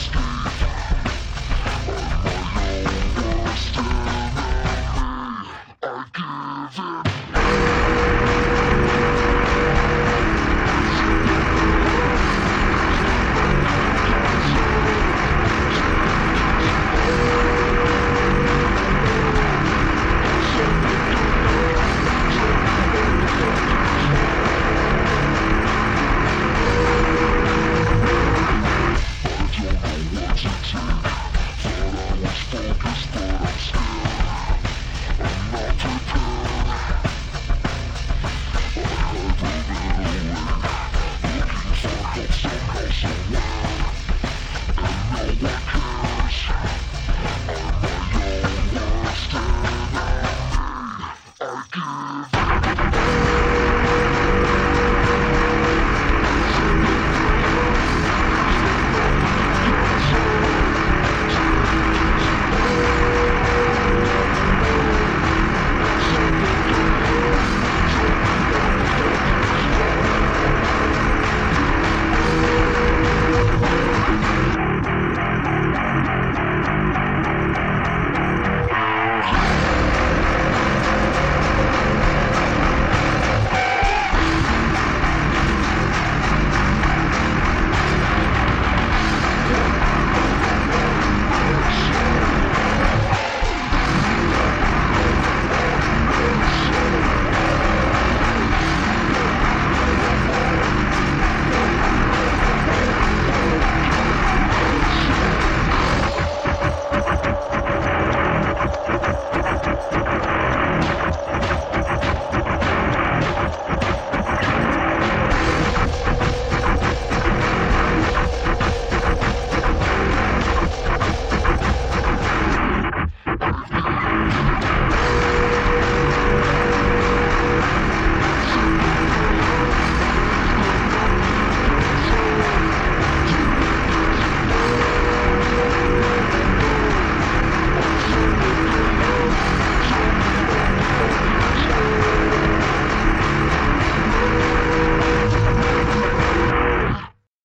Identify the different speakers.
Speaker 1: I give it Thank you.